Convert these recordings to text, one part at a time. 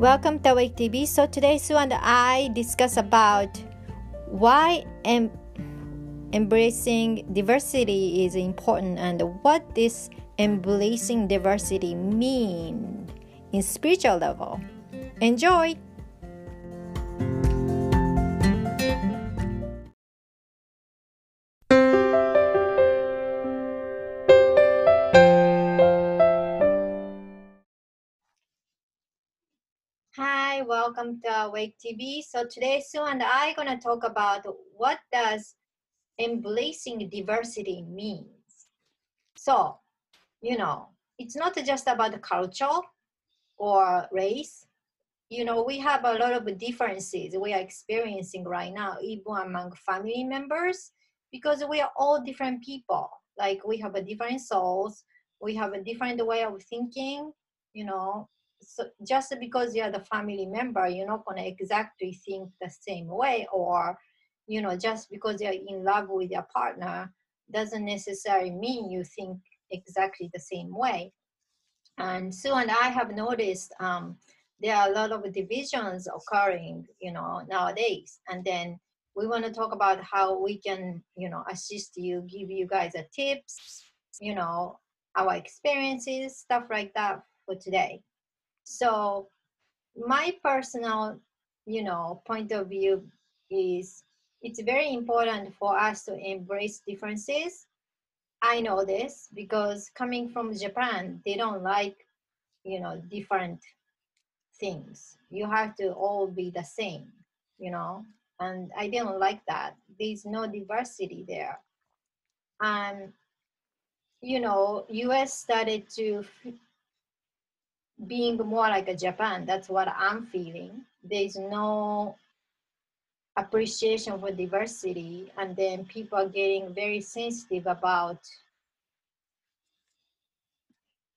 Welcome to Awake TV. So today Sue and I discuss about why em- embracing diversity is important and what this embracing diversity mean in spiritual level. Enjoy! Welcome to Awake TV. So today Sue and I gonna talk about what does embracing diversity means. So, you know, it's not just about culture or race. You know, we have a lot of differences we are experiencing right now, even among family members, because we are all different people. Like we have a different souls, we have a different way of thinking, you know. So just because you're the family member, you're not gonna exactly think the same way, or you know, just because you're in love with your partner doesn't necessarily mean you think exactly the same way. And Sue and I have noticed um, there are a lot of divisions occurring, you know, nowadays. And then we want to talk about how we can, you know, assist you, give you guys a tips, you know, our experiences, stuff like that for today. So my personal, you know, point of view is it's very important for us to embrace differences I know this because coming from Japan, they don't like, you know, different things. You have to all be the same, you know, and I didn't like that. There's no diversity there. And, you know, US started to being more like a Japan. That's what I'm feeling. There's no appreciation for diversity and then people are getting very sensitive about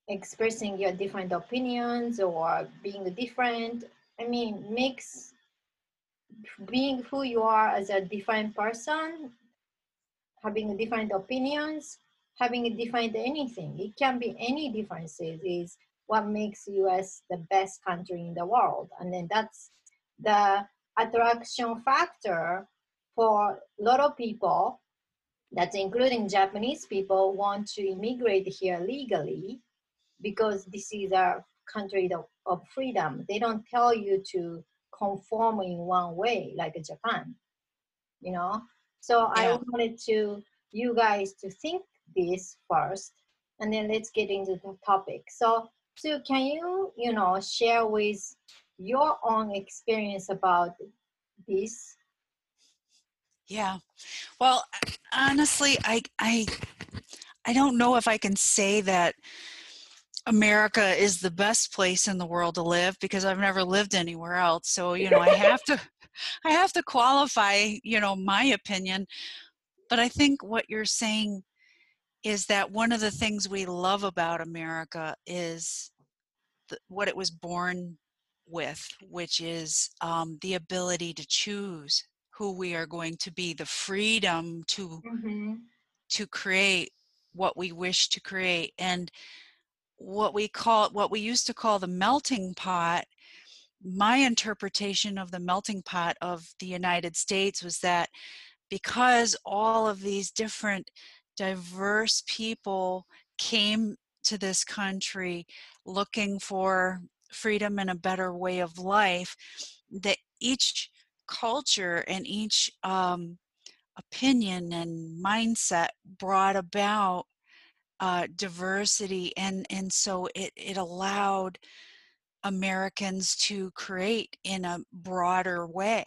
expressing your different opinions or being different i mean makes being who you are as a different person having different opinions having different anything it can be any differences is what makes us the best country in the world and then that's the attraction factor for a lot of people that's including japanese people want to immigrate here legally because this is a country of, freedom. They don't tell you to conform in one way like Japan, you know. So I wanted to you guys to think this first, and then let's get into the topic. So, Sue, can you you know share with your own experience about this? Yeah. Well, honestly, I I I don't know if I can say that America is the best place in the world to live because I've never lived anywhere else. So, you know, I have to I have to qualify, you know, my opinion. But I think what you're saying is that one of the things we love about America is the, what it was born with, which is um, the ability to choose who we are going to be, the freedom to Mm-hmm. to create what we wish to create and what we call what we used to call the melting pot my interpretation of the melting pot of the united states was that because all of these different diverse people came to this country looking for freedom and a better way of life that each culture and each um, opinion and mindset brought about uh, diversity and and so it it allowed Americans to create in a broader way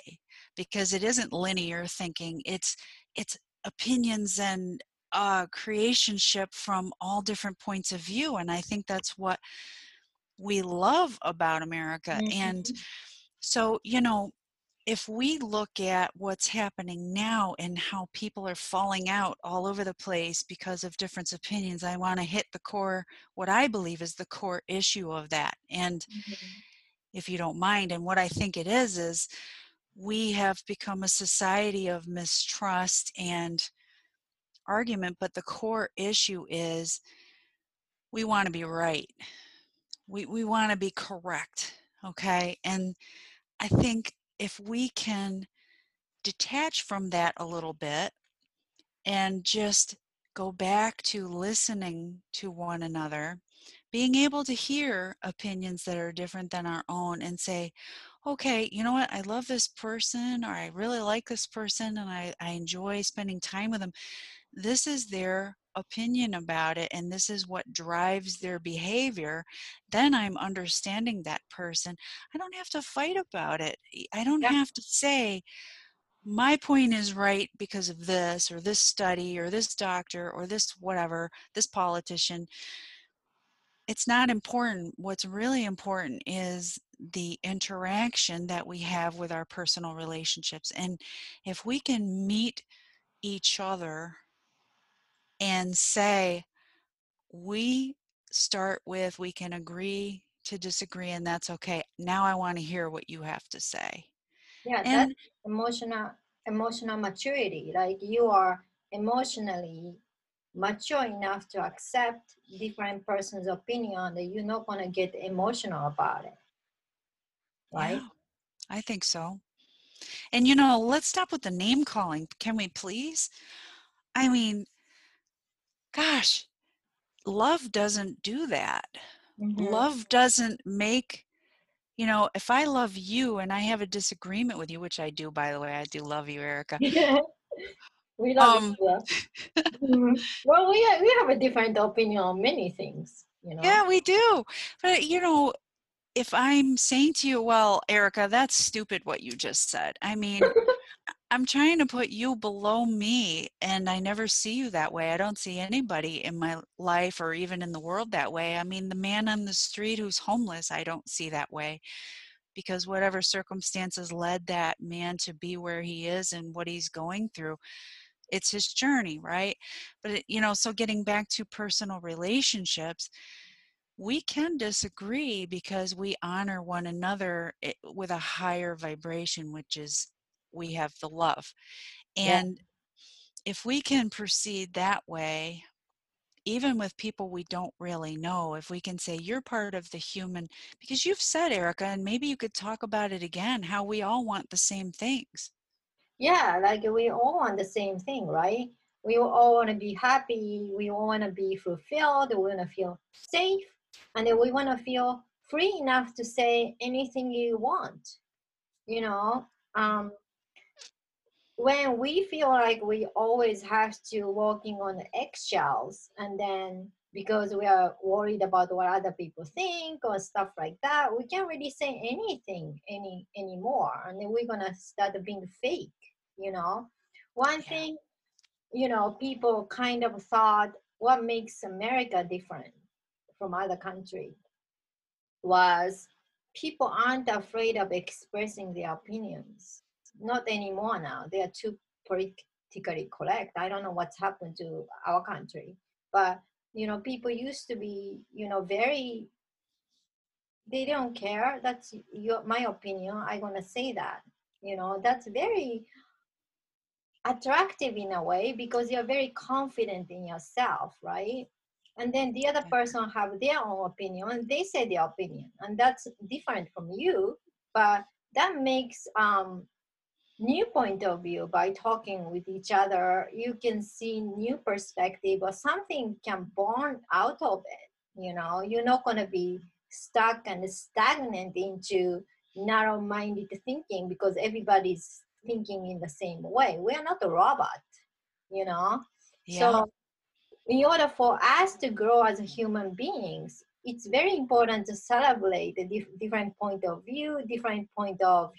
because it isn't linear thinking it's it's opinions and uh, creationship from all different points of view and I think that's what we love about America and so you know if we look at what's happening now and how people are falling out all over the place because of different opinions, I want to hit the core, what I believe is the core issue of that. And if you don't mind, and what I think it is, is we have become a society of mistrust and argument, but the core issue is we want to be right. We, we want to be correct. Okay. And I think if we can detach from that a little bit and just go back to listening to one another, being able to hear opinions that are different than our own and say, okay, you know what, I love this person or I really like this person and I, I enjoy spending time with them. This is their opinion about it and this is what drives their behavior, then I'm understanding that person. I don't have to fight about it. I don't yeah. have to say, my point is right because of this or this study or this doctor or this whatever, this politician. It's not important. What's really important is the interaction that we have with our personal relationships. And if we can meet each other and say, we start with, we can agree to disagree, and that's okay. Now I want to hear what you have to say. Yeah, and, that's emotional emotional maturity. Like you are emotionally mature enough to accept different person's opinion that you're not gonna get emotional about it. Right? Yeah, I think so. And you know, let's stop with the name calling. Can we please? I mean, gosh, love doesn't do that. Mm-hmm. Love doesn't make, you know, if I love you and I have a disagreement with you, which I do, by the way, I do love you, Erica. we love um, mm-hmm. Well, we have, we have a different opinion on many things, you know. Yeah, we do. But, you know, if I'm saying to you, well, Erica, that's stupid what you just said. I mean, I'm trying to put you below me, and I never see you that way. I don't see anybody in my life or even in the world that way. I mean, the man on the street who's homeless, I don't see that way because whatever circumstances led that man to be where he is and what he's going through, it's his journey, right? But, it, you know, so getting back to personal relationships, we can disagree because we honor one another eh, with a higher vibration, which is we have the love. And yeah. if we can proceed that way, even with people we don't really know, if we can say, You're part of the human, because you've said, Erica, and maybe you could talk about it again, how we all want the same things. Yeah, like we all want the same thing, right? We all want to be happy, we all want to be fulfilled, we want to feel safe, and then we want to feel free enough to say anything you want, you know? Um, when we feel like we always have to walking on eggshells and then because we are worried about what other people think or stuff like that we can't really say anything any anymore. And then we're gonna start being fake you know? One yeah. thing you know people kind of thought what makes america different from other countries was people aren't afraid of expressing their opinions not anymore now. They are too politically correct. I don't know what's happened to our country, but you know, people used to be, you know, very. They don't care. That's your my opinion. I'm gonna say that. You know, that's very attractive in a way because you're very confident in yourself, right? and then the other person have their own opinion and they say their opinion and that's different from you but that makes um, new point of view by talking with each other you can see new perspective or something can born out of it you know? You're not going to be stuck and stagnant into narrow-minded thinking because everybody's thinking in the same way. We're not a robot you know? Yeah. so in order for us to grow as human beings it's very important to celebrate the dif- different point of view different point of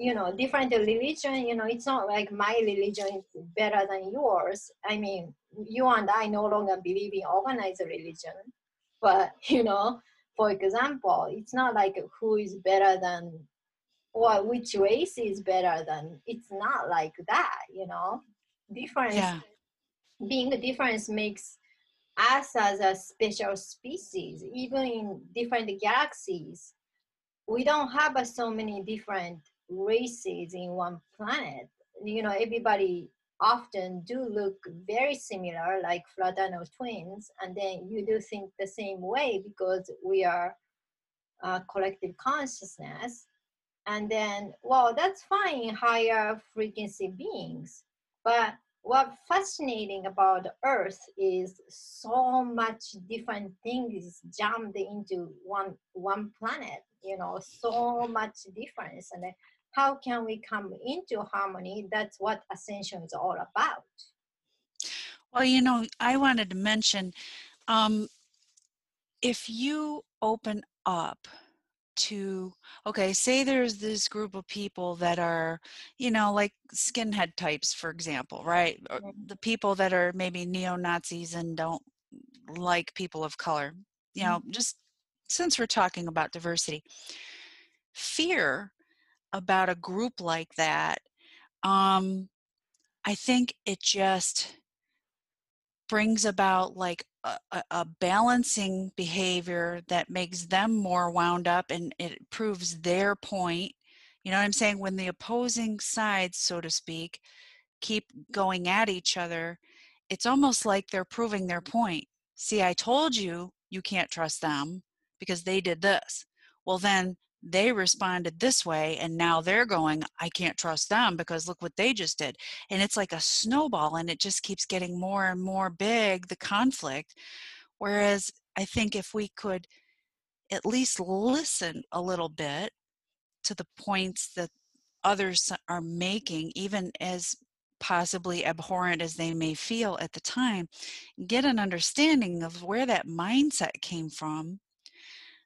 you know different religion you know it's not like my religion is better than yours. I mean you and i no longer believe in organized religion but you know for example it's not like who is better than or which race is better than it's not like that you know. Difference yeah. being a difference makes us as a special species even in different galaxies. We don't have so many different races in one planet. You know, everybody often do look very similar, like fraternal twins, and then you do think the same way because we are uh, collective consciousness. And then, well, that's fine in higher frequency beings. But what's fascinating about Earth is so much different things jammed into one one planet. You know, so much difference, and how can we come into harmony? That's what ascension is all about. Well, you know, I wanted to mention um, if you open up to okay say there's this group of people that are you know like skinhead types for example right mm-hmm. the people that are maybe neo-nazis and don't like people of color you know mm-hmm. just since we're talking about diversity fear about a group like that um i think it just brings about like a, a, balancing behavior that makes them more wound up and it proves their point. You know what I'm saying? When the opposing sides, so to speak, keep going at each other, it's almost like they're proving their point. See, I told you you can't trust them because they did this. Well, then they responded this way and now they're going i can't trust them because look what they just did. And it's like a snowball and it just keeps getting more and more big the conflict. Whereas i think if we could at least listen a little bit to the points that others are making even as possibly abhorrent as they may feel at the time get an understanding of where that mindset came from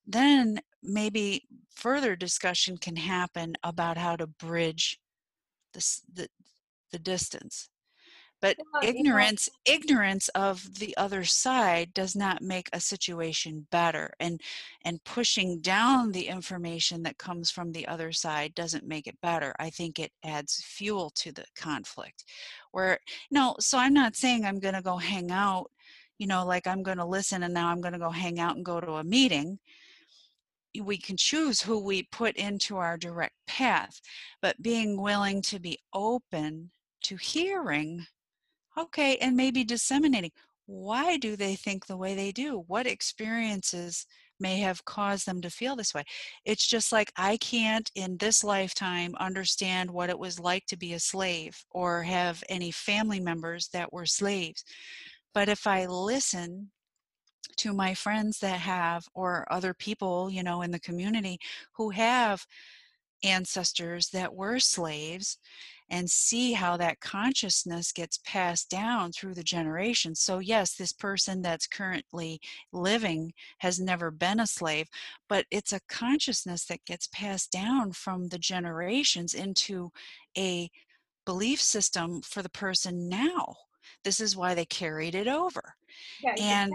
then maybe further discussion can happen about how to bridge the, the, the distance. But well, ignorance you know, ignorance of the other side does not make a situation better and and pushing down the information that comes from the other side doesn't make it better. I think it adds fuel to the conflict. Where no so i'm not saying i'm going to go hang out you know like i'm going to listen and now i'm going to go hang out and go to a meeting we can choose who we put into our direct path, but being willing to be open to hearing, okay, and maybe disseminating. Why do they think the way they do? What experiences may have caused them to feel this way? It's just like I can't in this lifetime understand what it was like to be a slave or have any family members that were slaves. But if I listen to my friends that have or other people you know in the community who have ancestors that were slaves and see how that consciousness gets passed down through the generations. So, yes, this person that's currently living has never been a slave, but it's a consciousness that gets passed down from the generations into a belief system for the person now. This is why they carried it over. Yeah, and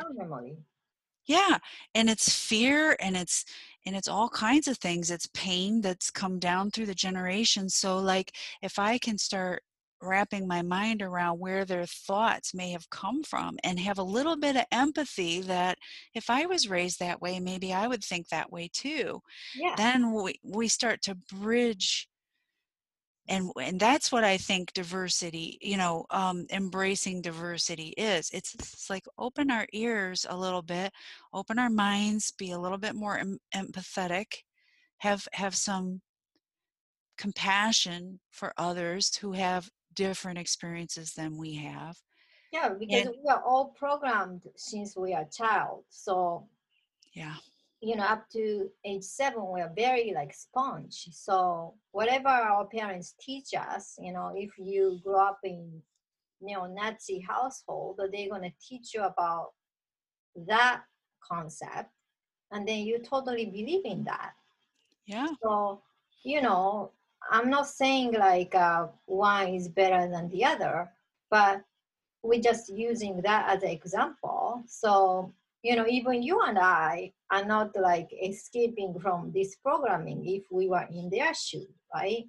yeah, and it's fear and it's and it's all kinds of things. It's pain that's come down through the generations. So like if I can start wrapping my mind around where their thoughts may have come from and have a little bit of empathy that if I was raised that way, maybe I would think that way too. Yeah. Then we, we start to bridge and and that's what i think diversity you know um, embracing diversity is. It's, it's like open our ears a little bit open our minds be a little bit more em- empathetic have have some compassion for others who have different experiences than we have yeah because and, we are all programmed since we are child so yeah you know up to age seven we're very like sponge. So whatever our parents teach us you know if you grow up in neo-nazi household they're going to teach you about that concept and then you totally believe in that. Yeah. So you know i'm not saying like uh, one is better than the other but we're just using that as an example. So you know, even you and I are not like escaping from this programming if we were in their shoe, right?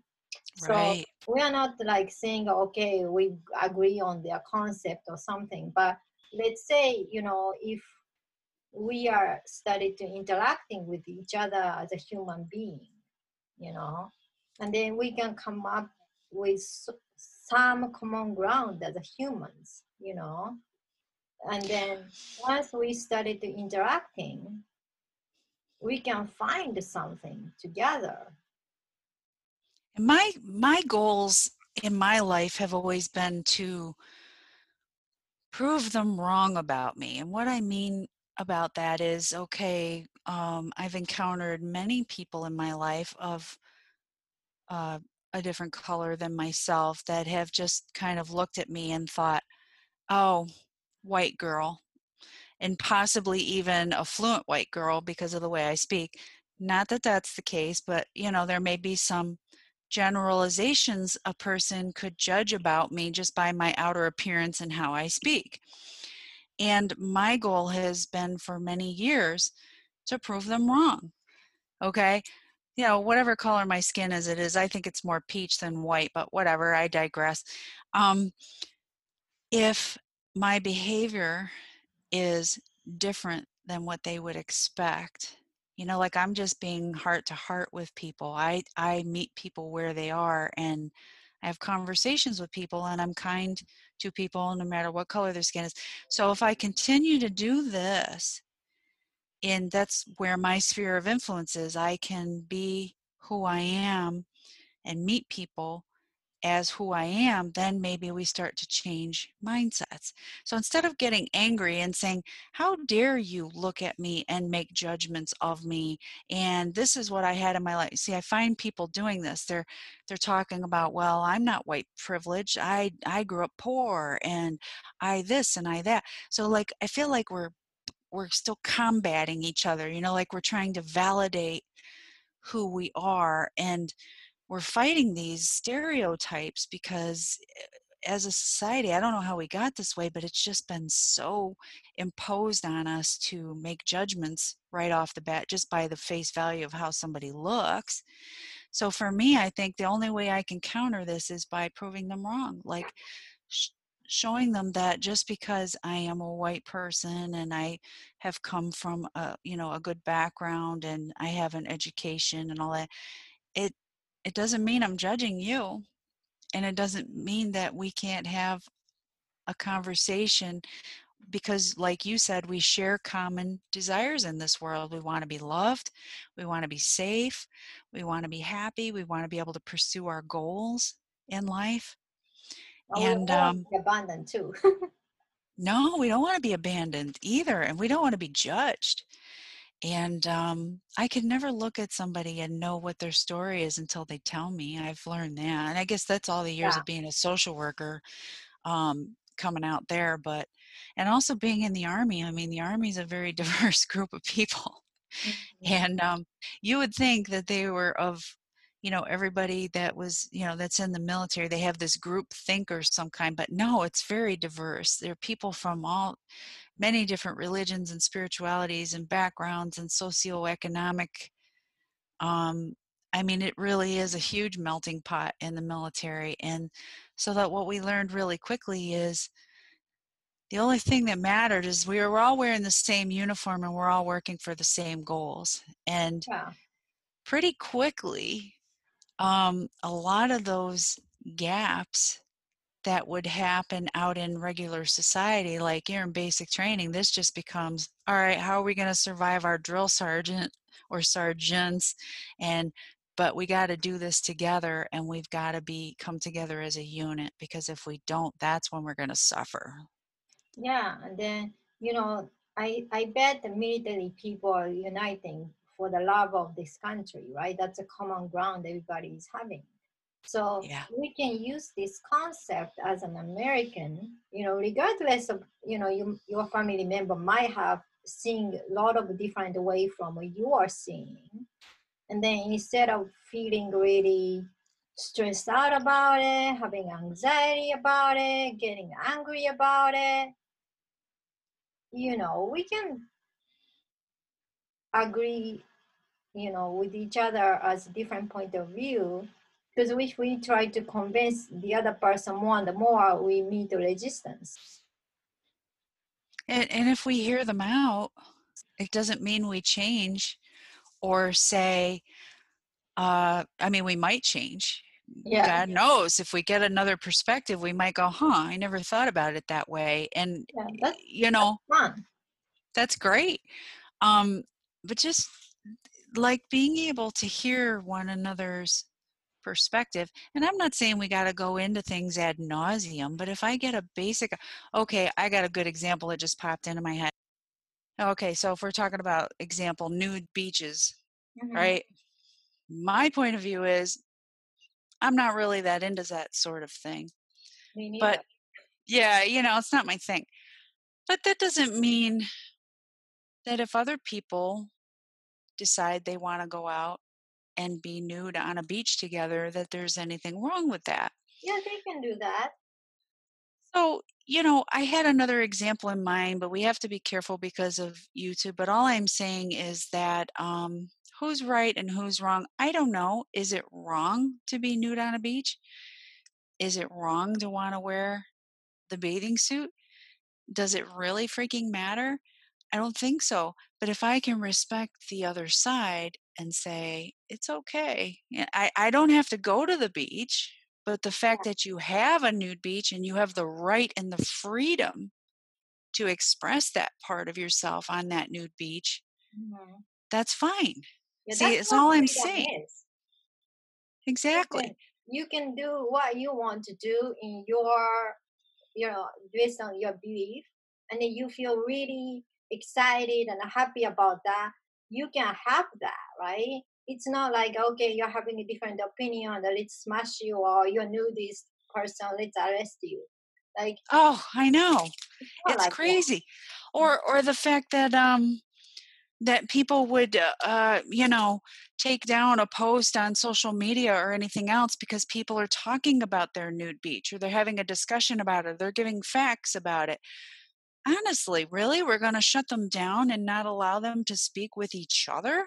Right. So we are not like saying, okay, we agree on their concept or something. But let's say, you know, if we are started to interacting with each other as a human being, you know, and then we can come up with some common ground as humans, you know, and then once we started interacting, we can find something together. My my goals in my life have always been to prove them wrong about me. And what I mean about that is okay, um, I've encountered many people in my life of uh, a different color than myself that have just kind of looked at me and thought, oh, white girl, and possibly even a fluent white girl because of the way I speak. Not that that's the case, but you know, there may be some generalizations a person could judge about me just by my outer appearance and how I speak. And my goal has been for many years to prove them wrong. Okay. You know, whatever color my skin is, it is. I think it's more peach than white, but whatever. I digress. Um, if my behavior is different than what they would expect, you know like i'm just being heart to heart with people. I i meet people where they are and i have conversations with people and i'm kind to people no matter what color their skin is. So if i continue to do this and that's where my sphere of influence is i can be who i am and meet people as who I am, then maybe we start to change mindsets. So instead of getting angry and saying, How dare you look at me and make judgments of me? And this is what I had in my life. See, I find people doing this. They're they're talking about, well, I'm not white privileged. I I grew up poor and I this and I that. So like I feel like we're we're still combating each other, you know, like we're trying to validate who we are and we're fighting these stereotypes because eh, as a society, I don't know how we got this way, but it's just been so imposed on us to make judgments right off the bat just by the face value of how somebody looks. So for me, I think the only way I can counter this is by proving them wrong. Like sh- showing them that just because I am a white person and I have come from a, you know, a good background and I have an education and all that, it it doesn't mean I'm judging you. And it doesn't mean that we can't have a conversation because, like you said, we share common desires in this world. We want to be loved, we want to be safe, we want to be happy, we want to be able to pursue our goals in life. Well, and um, abandoned too. no, we don't want to be abandoned either, and we don't want to be judged and um, i can never look at somebody and know what their story is until they tell me i've learned that and i guess that's all the years yeah. of being a social worker um, coming out there but and also being in the army i mean the army is a very diverse group of people mm-hmm. and um, you would think that they were of you know everybody that was you know that's in the military they have this group think or some kind but no it's very diverse there are people from all many different religions and spiritualities and backgrounds and socioeconomic um, i mean it really is a huge melting pot in the military and so that what we learned really quickly is the only thing that mattered is we were all wearing the same uniform and we're all working for the same goals and yeah. pretty quickly um, a lot of those gaps that would happen out in regular society, like you're in basic training, this just becomes all right, how are we going to survive our drill sergeant or sergeants? And but we got to do this together and we've got to be come together as a unit because if we don't that's when we're going to suffer. Yeah and then you know i i bet the military people are uniting for the love of this country right? That's a common ground everybody is having so yeah. we can use this concept as an American, you know, regardless of, you know, you, your family member might have seen a lot of different way from what you are seeing. And then instead of feeling really stressed out about it, having anxiety about it, getting angry about it, you know, we can agree, you know, with each other as a different point of view because if we try to convince the other person more, the more we meet resistance. And, and if we hear them out, it doesn't mean we change or say, uh, I mean, we might change. Yeah. God knows if we get another perspective, we might go, huh, I never thought about it that way. And, yeah, you know, that's, that's great. Um, but just like being able to hear one another's perspective. And I'm not saying we got to go into things ad nauseum, but if I get a basic, okay, I got a good example that just popped into my head. Okay, so if we're talking about example, nude beaches, mm-hmm. right? My point of view is I'm not really that into that sort of thing. But yeah, you know, it's not my thing. But that doesn't mean that if other people decide they want to go out and be nude on a beach together that there's anything wrong with that. Yeah, they can do that. So, you know, I had another example in mind, but we have to be careful because of YouTube. But all I'm saying is that um, who's right and who's wrong, I don't know. Is it wrong to be nude on a beach? Is it wrong to want to wear the bathing suit? Does it really freaking matter? I don't think so. But if I can respect the other side and say, it's okay, I, I don't have to go to the beach, but the fact that you have a nude beach and you have the right and the freedom to express that part of yourself on that nude beach, mm-hmm. that's fine. Yeah, See, it's all I'm saying. Is. Exactly. You can, you can do what you want to do in your, you know, based on your belief, and then you feel really excited and happy about that, you can have that, right? It's not like, okay, you're having a different opinion, let's smash you, or you knew this person, let's arrest you. Like, oh, I know, it's, like crazy, that. or or the fact that um that people would uh, uh, you know take down a post on social media or anything else because people are talking about their nude beach or they're having a discussion about it they're giving facts about it honestly, really, we're going to shut them down and not allow them to speak with each other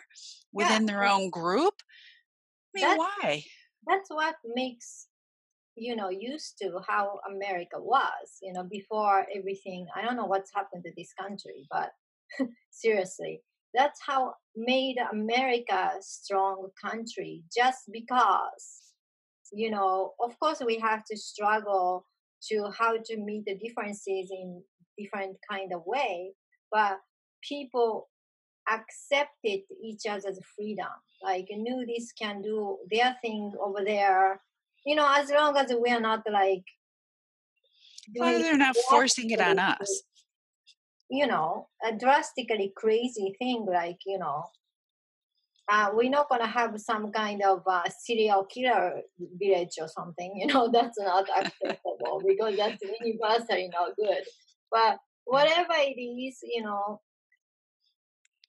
within yeah. their own group? I mean, that's, why? That's what makes you know used to how America was. You know, before everything. I don't know what's happened to this country, but seriously, that's how made America a strong country. Just because you know, of course, we have to struggle to how to meet the differences in different kind of way but people accepted each other's freedom like nudists can do their thing over there you know as long as we are not like well, they're not forcing it on us you know a drastically crazy thing like you know uh, we're not gonna have some kind of uh, serial killer village or something. You know that's not acceptable because that's universally not good. But mm. whatever it is, you know,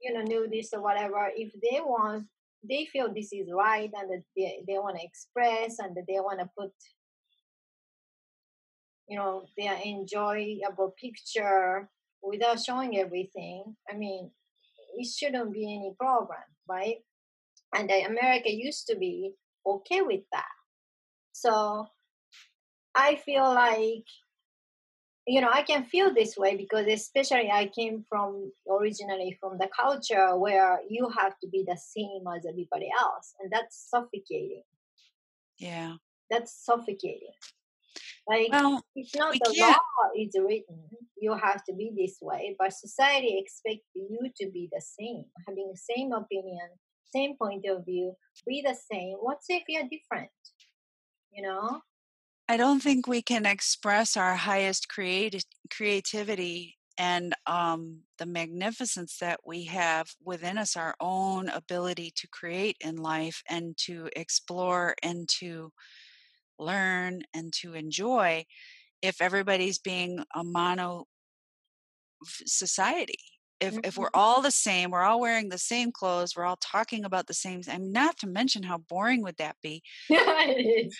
you know, nudist or whatever, if they want, they feel this is right and that they, they want to express and that they want to put, you know, their enjoyable picture without showing everything. I mean, it shouldn't be any problem, right? And America used to be okay with that. So I feel like you know i can feel this way because especially i came from originally from the culture where you have to be the same as everybody else and that's suffocating. Yeah. That's suffocating. Like well, it's not the can't. law is written you have to be this way but society expects you to be the same having the same opinion same point of view be the same. What's if you're different? You know I don't think we can express our highest creati- creativity and um, the magnificence that we have within us, our own ability to create in life and to explore and to learn and to enjoy, if everybody's being a mono society. If, mm-hmm. if we're mm-hmm. all the same, we're all wearing the same clothes, we're all talking about the same. I mean, not to mention how boring would that be?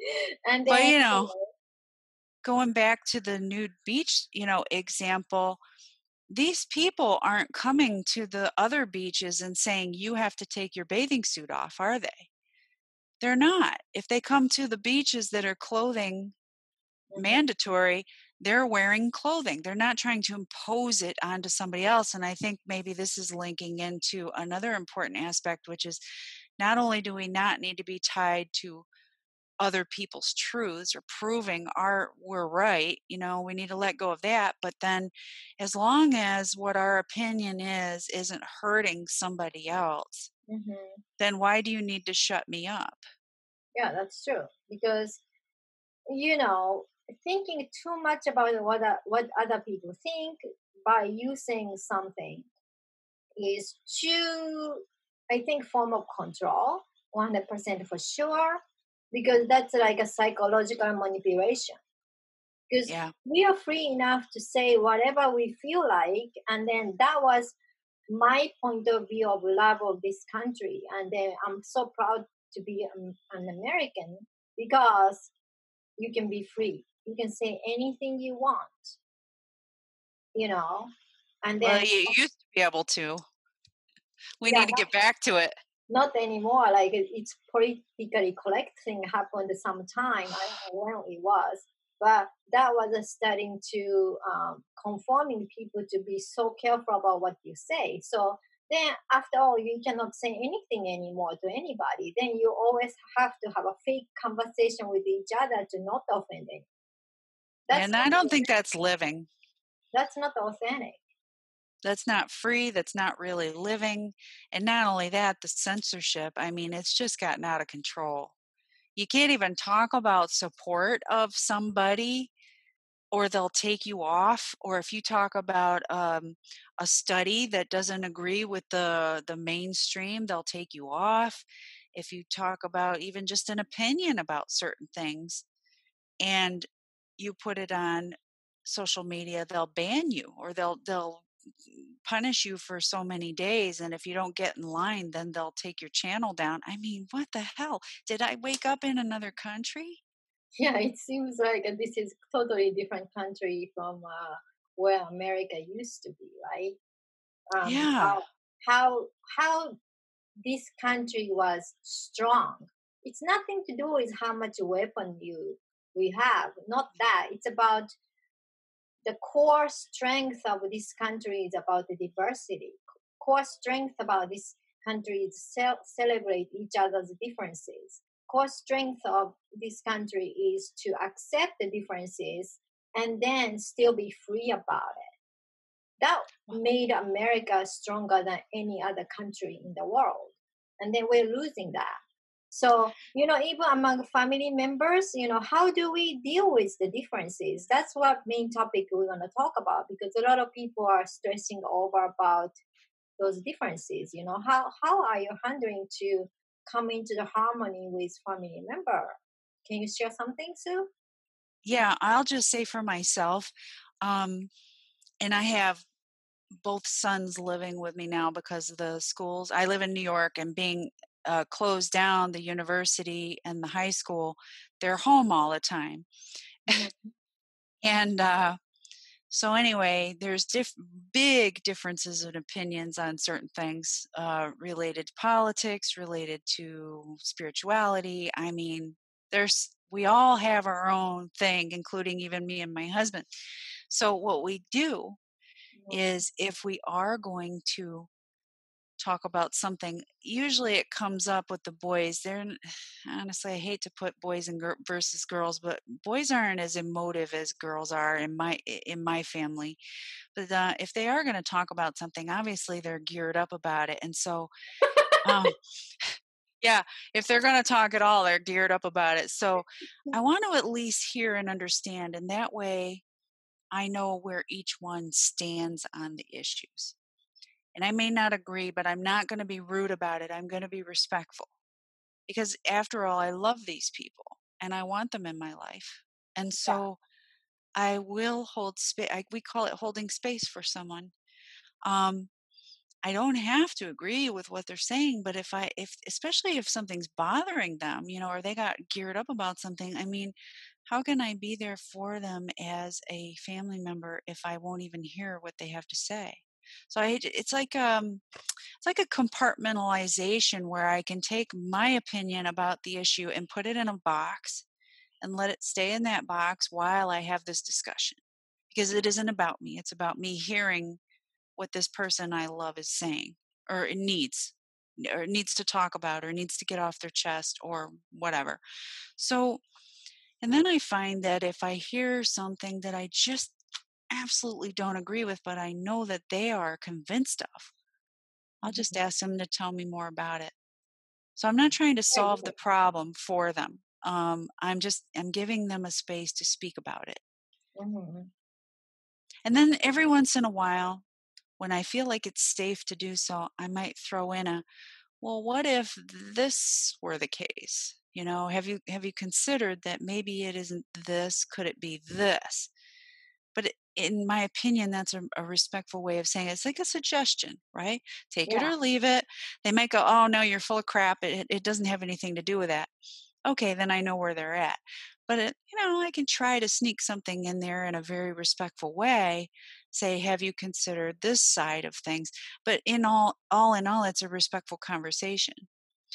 Yeah, it is and but you know going back to the nude beach you know example these people aren't coming to the other beaches and saying you have to take your bathing suit off are they? They're not. If they come to the beaches that are clothing mm-hmm. mandatory they're wearing clothing. They're not trying to impose it onto somebody else and i think maybe this is linking into another important aspect which is not only do we not need to be tied to other people's truths or proving our we're right you know we need to let go of that but then as long as what our opinion is isn't hurting somebody else Mm-hmm. then why do you need to shut me up? Yeah, that's true. Because you know, thinking too much about what uh, what other people think by using something is too, I think, form of control. One hundred percent for sure, because that's like a psychological manipulation. Because Yeah. we are free enough to say whatever we feel like, and then that was my point of view of love of this country, and then I'm so proud to be an, an American because you can be free. You can say anything you want, you know, and Well, then you used to be able to. We Yeah, need to get back to it. Not anymore. Like it's politically correct thing happened sometime. I don't know when it was, but that was a starting to um, conforming people to be so careful about what you say. So then, after all, you cannot say anything anymore to anybody. Then you always have to have a fake conversation with each other to not offend anyone. and I don't think that's living. that's not authentic. That's not free. That's not really living. And not only that, the censorship, I mean, it's just gotten out of control. You can't even talk about support of somebody or they'll take you off or if you talk about um, a study that doesn't agree with the the mainstream they'll take you off if you talk about even just an opinion about certain things and you put it on social media they'll ban you or they'll they'll punish you for so many days and if you don't get in line then they'll take your channel down i mean what the hell did i wake up in another country Yeah, it seems like this is totally different country from uh, where America used to be, right? Um, Yeah. How, how how this country was strong. It's nothing to do with how much weapon you we have. Not that. It's about the core strength of this country is about the diversity. Core strength about this country is ce- celebrate each other's differences core strength of this country is to accept the differences and then still be free about it. That made America stronger than any other country in the world. And then we're losing that. So, you know, even among family members, you know, how do we deal with the differences? That's what main topic we're going to talk about because a lot of people are stressing over about those differences. You know, how, how are you handling to come into the harmony with family member. Can you share something, Sue? yeah i'll just say for myself um and i have both sons living with me now because of the schools i live in new york and being uh, closed down the university and the high school they're home all the time. And uh so anyway there's diff- big differences in opinions on certain things uh, related to politics related to spirituality. I mean there's we all have our own thing including even me and my husband. So what we do is if we are going to talk about something usually it comes up with the boys they're honestly i hate to put boys and gir- versus girls but boys aren't as emotive as girls are in my in my family but uh, if they are going to talk about something obviously they're geared up about it and so um, yeah if they're going to talk at all they're geared up about it so i want to at least hear and understand and that way i know where each one stands on the issues and I may not agree, but I'm not going to be rude about it. I'm going to be respectful. Because after all, I love these people and I want them in my life. And so I will hold space. We call it holding space for someone. Um, I don't have to agree with what they're saying, but if I, if, especially if something's bothering them, you know, or they got geared up about something, I mean, how can I be there for them as a family member if I won't even hear what they have to say? So I, it's like um, it's like a compartmentalization where I can take my opinion about the issue and put it in a box and let it stay in that box while I have this discussion. Because it isn't about me; it's about me hearing what this person I love is saying or it needs or needs to talk about or needs to get off their chest or whatever. So and then I find that if I hear something that I just absolutely don't agree with, but I know that they are convinced of, I'll just ask them to tell me more about it. So I'm not trying to solve the problem for them. Um, I'm just I'm giving them a space to speak about it. Mm-hmm. And then every once in a while, when I feel like it's safe to do so, I might throw in a, well, what if this were the case? You know, have you have you considered that maybe it isn't this? Could it be this? But in my opinion, that's a, a, respectful way of saying it. It's like a suggestion, right? Take yeah. it or leave it. They might go, "Oh no, you're full of crap. It it doesn't have anything to do with that." Okay, then I know where they're at. But it, you know, I can try to sneak something in there in a very respectful way. Say, "Have you considered this side of things?" But in all, all in all, it's a respectful conversation.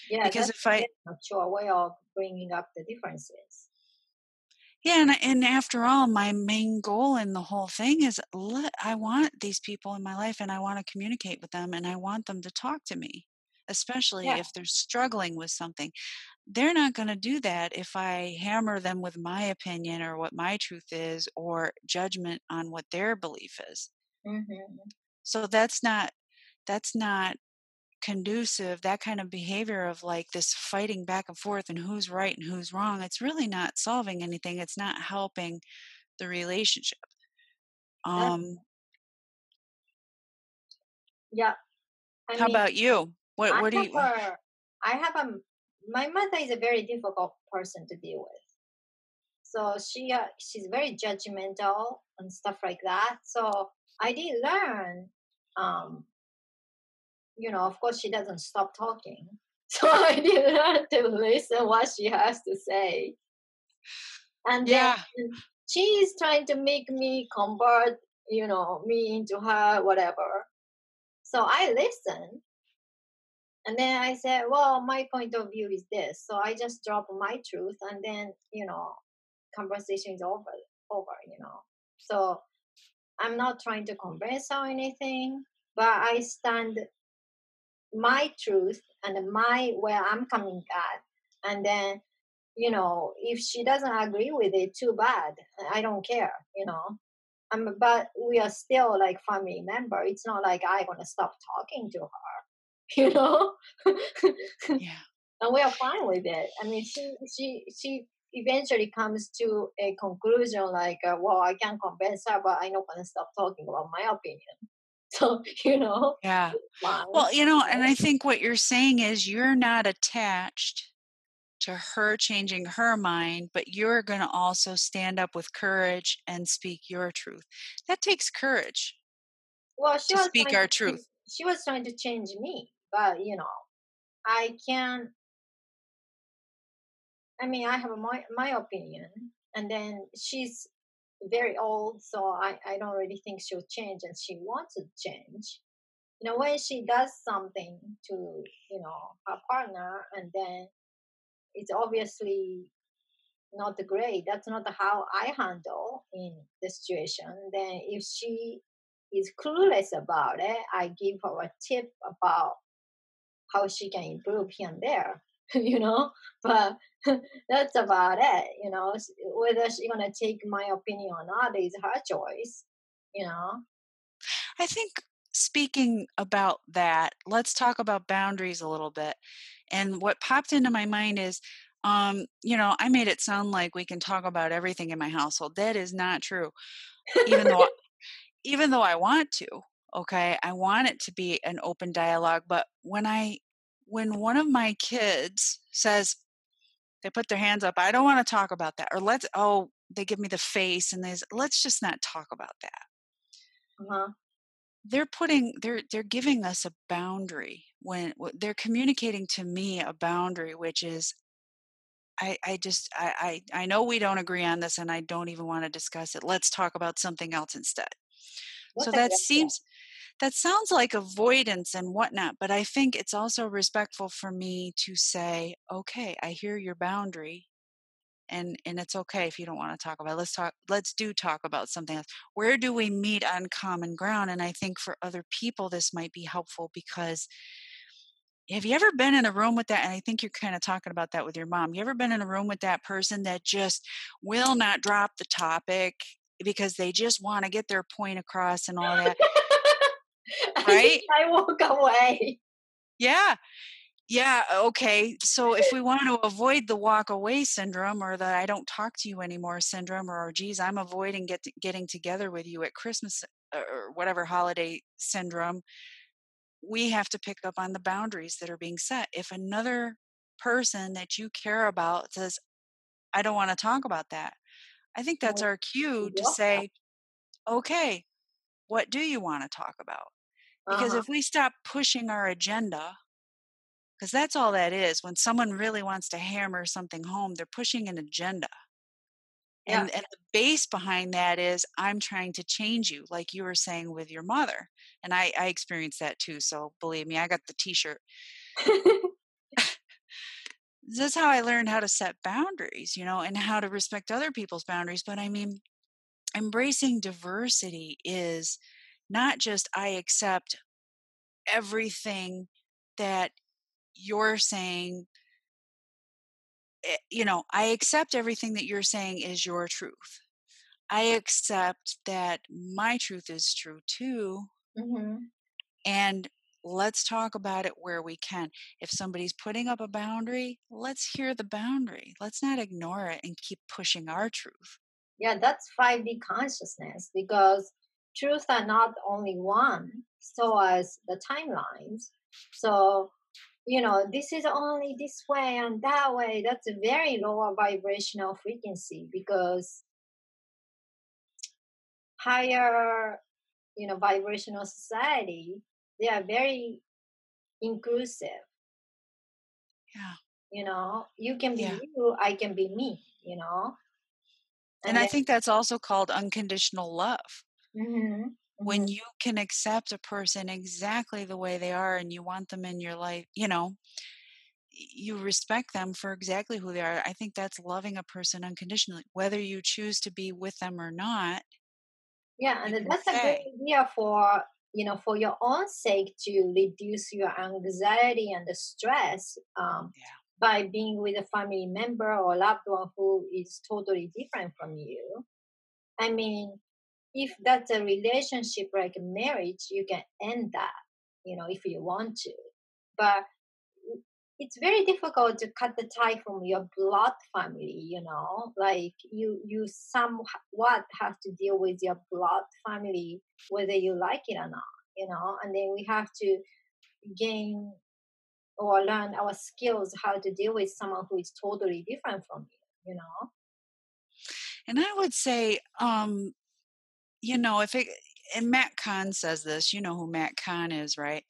Yeah, because if I mature way of bringing up the differences. Yeah, and, and after all, my main goal in the whole thing is I want these people in my life and I want to communicate with them and I want them to talk to me, especially yeah. if they're struggling with something. They're not going to do that if I hammer them with my opinion or what my truth is or judgment on what their belief is. Mm-hmm. So that's not that's not conducive that kind of behavior of like this fighting back and forth and who's right and who's wrong it's really not solving anything it's not helping the relationship. Um yeah how mean, about you? What I what do you a, i have a my mother is a very difficult person to deal with. So she uh, she's very judgmental and stuff like that so i did learn um you know, of course, she doesn't stop talking. So I didn't have to listen what she has to say. And yeah. then she's trying to make me convert, you know, me into her, whatever. So I listened. And then I said, well, my point of view is this. So I just drop my truth and then, you know, conversation is over, over, you know. So I'm not trying to convince or anything, but I stand my truth and my where I'm coming at, and then you know if she doesn't agree with it, too bad. I don't care, you know. Um, but we are still like family member. It's not like I'm gonna stop talking to her, you know. yeah. And we are fine with it. I mean, she she she eventually comes to a conclusion like, uh, well, I can't convince her, but I'm not gonna stop talking about my opinion. So, you know. Yeah. Well, you know, and I think what you're saying is you're not attached to her changing her mind, but you're going to also stand up with courage and speak your truth. That takes courage. Well, she to speak our to, truth. She was trying to change me, but you know, I can't. I mean, I have my my opinion, and then she's very old, so I, I don't really think she'll change and she wants to change. You know, when she does something to, you know, her partner and then it's obviously not great, that's not how I handle in the situation, then if she is clueless about it, I give her a tip about how she can improve here and there. you know? But that's about it you know? Whether she's gonna take my opinion or not is her choice you know? I think speaking about that let's talk about boundaries a little bit and what popped into my mind is um, you know i made it sound like we can talk about everything in my household. That is not true even though even though i want to okay? I want it to be an open dialogue but when i when one of my kids says they put their hands up i don't want to talk about that or let's oh they give me the face and they let's just not talk about that uh-huh. they're putting they're they're giving us a boundary when they're communicating to me a boundary which is I, I just I, I I know we don't agree on this and I don't even want to discuss it. Let's talk about something else instead. What so that seems that sounds like avoidance and whatnot, but I think it's also respectful for me to say, okay, I hear your boundary. And, and it's okay if you don't want to talk about it. let's talk let's do talk about something else where do we meet on common ground and i think for other people this might be helpful because have you ever been in a room with that and i think you're kind of talking about that with your mom you ever been in a room with that person that just will not drop the topic because they just want to get their point across and all that Right? I walk away. Yeah. Yeah, okay. So if we want to avoid the walk away syndrome or the I don't talk to you anymore syndrome or geez, I'm avoiding get to, getting together with you at Christmas uh, or whatever holiday syndrome, we have to pick up on the boundaries that are being set. If another person that you care about says, I don't want to talk about that, I think that's our cue to say, okay, what do you want to talk about? Because Uh-huh. if we stop pushing our agenda, because that's all that is, when someone really wants to hammer something home, they're pushing an agenda. Yeah. And, and the base behind that is I'm trying to change you, like you were saying with your mother. And I, I experienced that too. So believe me, I got the t shirt. this is how I learned how to set boundaries, you know, and how to respect other people's boundaries. But I mean, embracing diversity is not just I accept everything that you're saying eh, you know i accept everything that you're saying is your truth. I accept that my truth is true too. Hmm and let's talk about it where we can. If somebody's putting up a boundary let's hear the boundary. Let's not ignore it and keep pushing our truth Yeah, that's 5D consciousness because truths are not only one, so as the timelines. So, you know, this is only this way and that way. That's a very lower vibrational frequency because higher, you know, vibrational society, they are very inclusive. yeah You know, you can be Yeah. you, I can be me, you know. And i think that's also called unconditional love hmm when you can accept a person exactly the way they are and you want them in your life, you know, you respect them for exactly who they are. I think that's loving a person unconditionally, whether you choose to be with them or not. Yeah, and that's a great idea for you know for your own sake to reduce your anxiety and the stress um, Yeah. By being with a family member or loved one who is totally different from you. I mean, if that's a relationship like marriage, you can end that, you know, if you want to. But it's very difficult to cut the tie from your blood family you know like you you somewhat have to deal with your blood family whether you like it or not you know and then we have to gain or learn our skills how to deal with someone who is totally different from you you know And I would say, um, you know, if it, and Matt Kahn says this, you know who Matt Kahn is, right?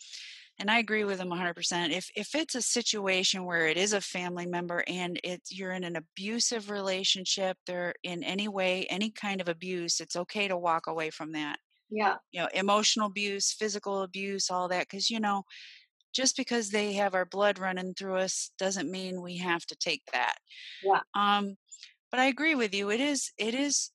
And I agree with him 100%. If if it's a situation where it is a family member and it's you're in an abusive relationship, they're in any way, any kind of abuse, it's okay to walk away from that. yeah You know, emotional abuse, physical abuse, all that cuz you know, just because they have our blood running through us doesn't mean we have to take that. yeah Um but I agree with you. It is it is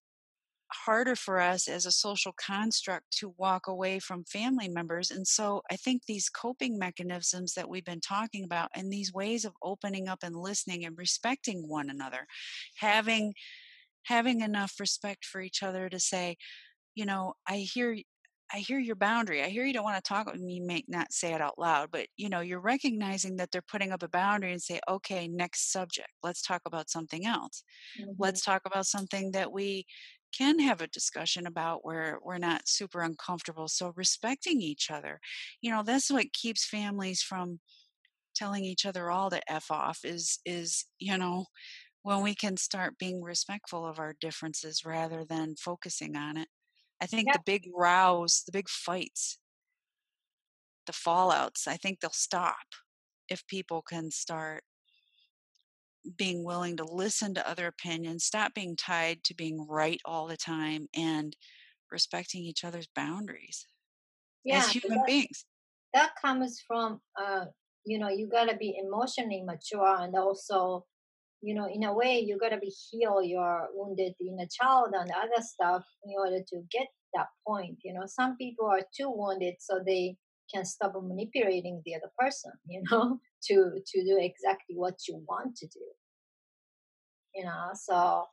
harder for us as a social construct to walk away from family members. And so I think these coping mechanisms that we've been talking about and these ways of opening up and listening and respecting one another, having having enough respect for each other to say, you know, I hear I hear your boundary. I hear you don't want to talk with me, you may not say it out loud, but you know, you're recognizing that they're putting up a boundary and say, okay, next subject. Let's talk about something else mhm. let's talk about something that we can have a discussion about where we're not super uncomfortable so respecting each other you know that's what keeps families from telling each other all to f off is is you know when we can start being respectful of our differences rather than focusing on it i think yeah the big rows the big fights the fallouts i think they'll stop if people can start being willing to listen to other opinions, stop being tied to being right all the time, and respecting each other's boundaries as yeah human beings. that comes from uh you know you gotta be emotionally mature and also you know in a way you gotta be heal your wounded inner child and other stuff in order to get that point you know some people are too wounded so they can stop manipulating the other person you know to to do exactly what you want to do you know so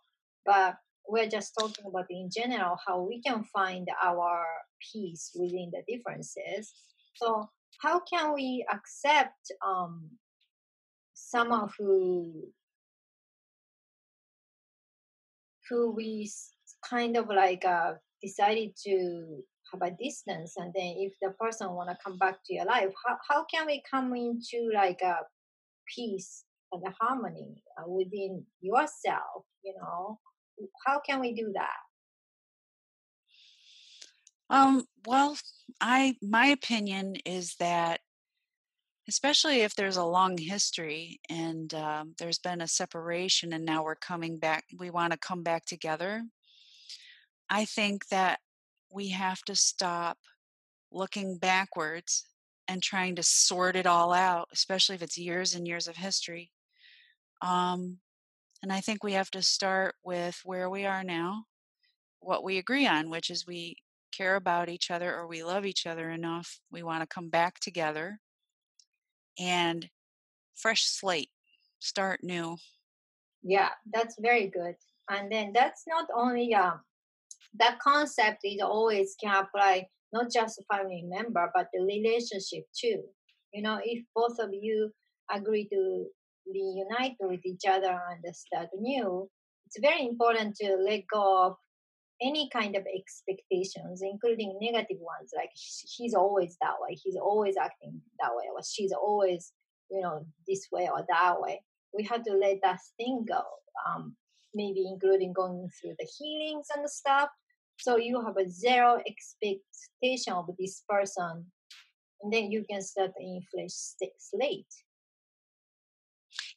but we're just talking about in general how we can find our peace within the differences. So how can we accept um, someone who who we kind of like uh, decided to have a distance and then if the person want to come back to your life how, how can we come into like a peace and a harmony uh, within yourself you know? How can we do that? Um well i my opinion is that especially if there's a long history and um, there's been a separation and now we're coming back we want to come back together i think that we have to stop looking backwards and trying to sort it all out especially if it's years and years of history um, and i think we have to start with where we are now what we agree on which is we care about each other or we love each other enough we want to come back together and fresh slate, start new. Yeah, that's very good. And then that's not only um, that concept is always can apply not just family member but the relationship too. You know, if both of you agree to reunite with each other and start new, it's very important to let go of any kind of expectations, including negative ones, like he's always that way, he's always acting that way, or she's always, you know, this way or that way. We have to let that thing go, um, maybe including going through the healings and stuff. So you have a zero expectation of this person, and then you can start in fresh slate.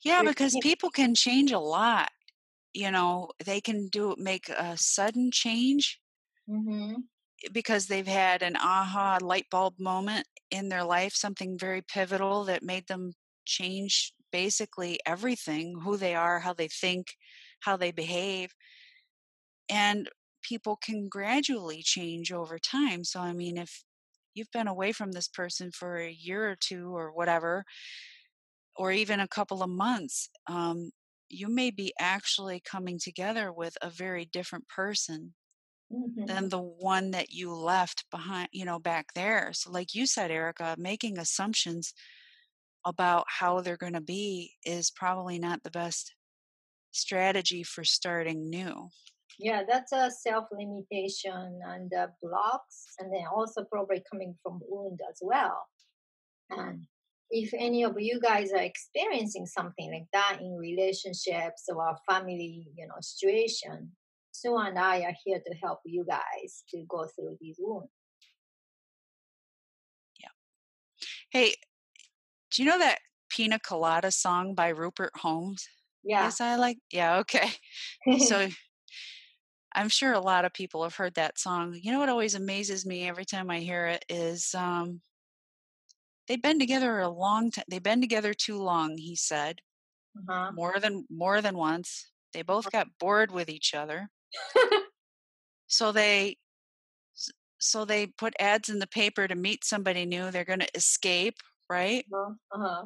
Yeah, because people can change a lot you know they can do make a sudden change mm-hmm. because they've had an aha light bulb moment in their life something very pivotal that made them change basically everything who they are how they think how they behave and people can gradually change over time so i mean if you've been away from this person for a year or two or whatever or even a couple of months um, you may be actually coming together with a very different person mm-hmm. than the one that you left behind, you know, back there. So, like you said, Erica, making assumptions about how they're going to be is probably not the best strategy for starting new. Yeah, that's a self limitation and uh, blocks, and then also probably coming from wound as well. And if any of you guys are experiencing something like that in relationships or family, you know, situation, Sue and I are here to help you guys to go through these wounds. Yeah. Hey, do you know that Pina Colada song by Rupert Holmes? Yeah. Yes, I like. Yeah. Okay. so. I'm sure a lot of people have heard that song. You know what always amazes me every time I hear it is um, they've been together a long time they've been together too long he said uh-huh. more than more than once they both got bored with each other so they so they put ads in the paper to meet somebody new they're going to escape right uh-huh. uh-huh.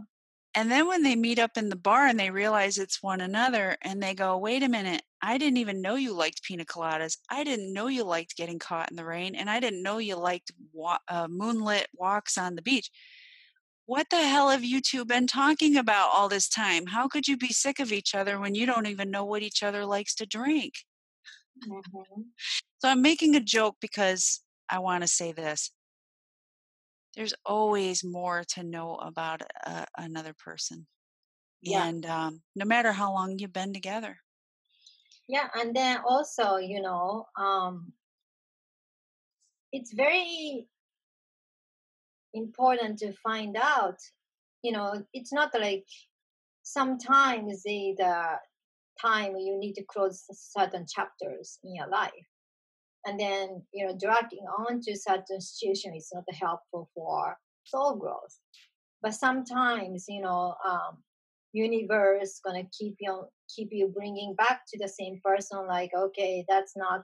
and then when they meet up in the bar and they realize it's one another and they go wait a minute i didn't even know you liked pina coladas i didn't know you liked getting caught in the rain and i didn't know you liked wa- uh, moonlit walks on the beach what the hell have you two been talking about all this time? How could you be sick of each other when you don't even know what each other likes to drink? Mm-hmm. So I'm making a joke because I want to say this. There's always more to know about a, another person. Yeah. And um, no matter how long you've been together. Yeah. And then also, you know, um, it's very important to find out you know it's not like sometimes the, time you need to close certain chapters in your life. And then you know dragging on to certain situation is not helpful for soul growth. But sometimes you know um, universe gonna keep you keep you bringing back to the same person like okay that's not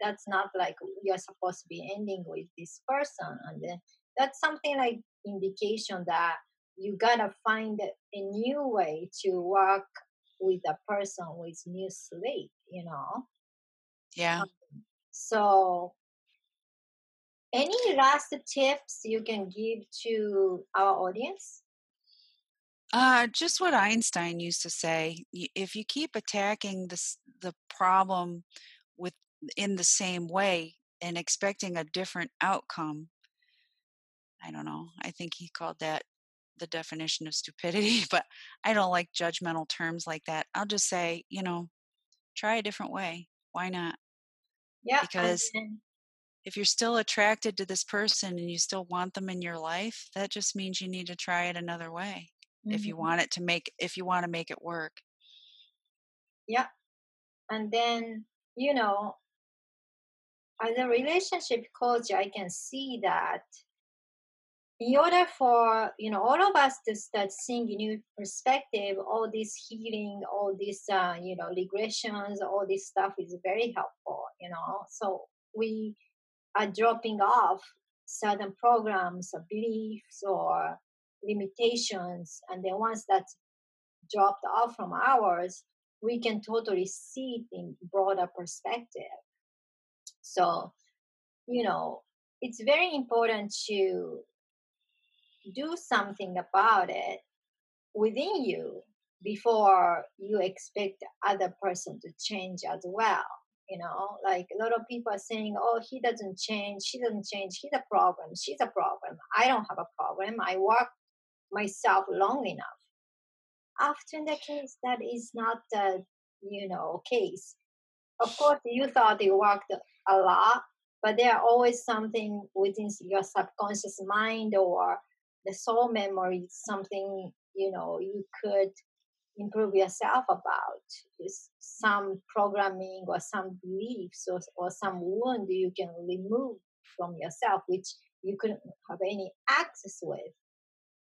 that's not like you're supposed to be ending with this person and then that's something like indication that you gotta find a new way to work with a person with new sleep, you know. Yeah. Um, so any last tips you can give to our audience? Uh, just what Einstein used to say: if you keep attacking this the problem in the same way and expecting a different outcome, I don't know. I think he called that the definition of stupidity, but I don't like judgmental terms like that. I'll just say, you know, try a different way. Why not? Yeah. Because if you're still attracted to this person and you still want them in your life, that just means you need to try it another way. Mm-hmm. If you mm-hmm. want it to make if you want to make it work. Yeah. And then, you know, as a relationship coach, I can see that in order for you know all of us to start seeing new perspective all this healing all this uh, you know regressions all this stuff is very helpful you know? So we are dropping off certain programs or beliefs or limitations and then once that's dropped off from ours we can totally see it in broader perspective so you know it's very important to do something about it within you before you expect other person to change as well you know? Like a lot of people are saying oh he doesn't change she doesn't change he's a problem she's a problem i don't have a problem i work myself long enough. Often the case that is not the you know case of course you thought you worked a lot but there are always something within your subconscious mind or the soul memory something you know you could improve yourself about. Is some programming or some beliefs or, or some wound you can remove from yourself which you couldn't have any access with.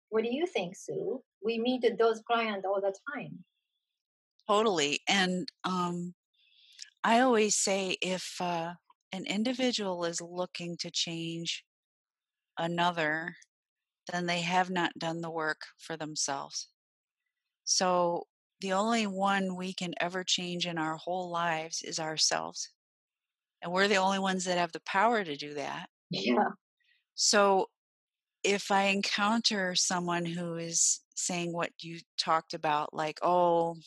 What do you think sue? We meet those clients all the time. Totally and um, i always say if uh, an individual is looking to change another then they have not done the work for themselves. So the only one we can ever change in our whole lives is ourselves. And we're the only ones that have the power to do that. Yeah. So if I encounter someone who is saying what you talked about, like, oh,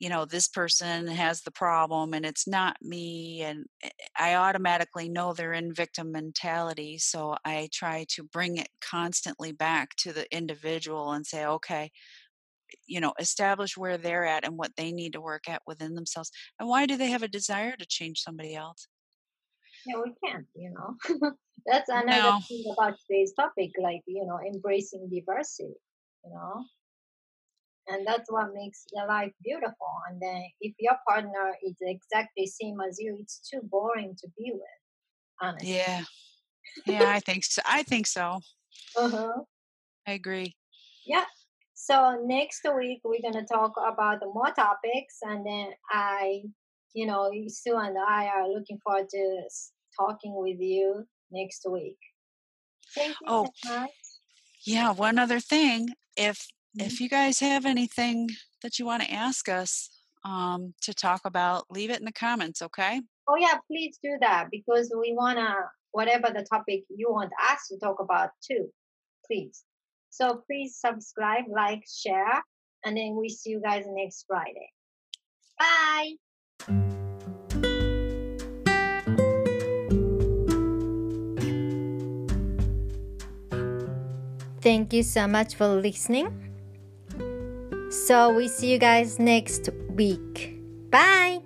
you know this person has the problem and it's not me and eh, i automatically know they're in victim mentality so i try to bring it constantly back to the individual and say okay you know establish where they're at and what they need to work at within themselves and why do they have a desire to change somebody else? Yeah we can't you know. That's another no. thing about today's topic like you know embracing diversity you know and that's what makes the life beautiful. And then if your partner is exactly same as you it's too boring to be with honestly. Yeah. Yeah i think so i think so. Uh-huh. I agree. Yeah. So next week we're going to talk about more topics and then i you know sue and i are looking forward to talking with you next week. Thank you oh so much. yeah one other thing if Mm-hmm. If you guys have anything that you want to ask us um, to talk about, leave it in the comments, okay? Oh, yeah, please do that because we want to, whatever the topic you want us to talk about too, please. So please subscribe, like, share, and then we see you guys next Friday. Bye. Thank you so much for listening. So we see you guys next week. Bye.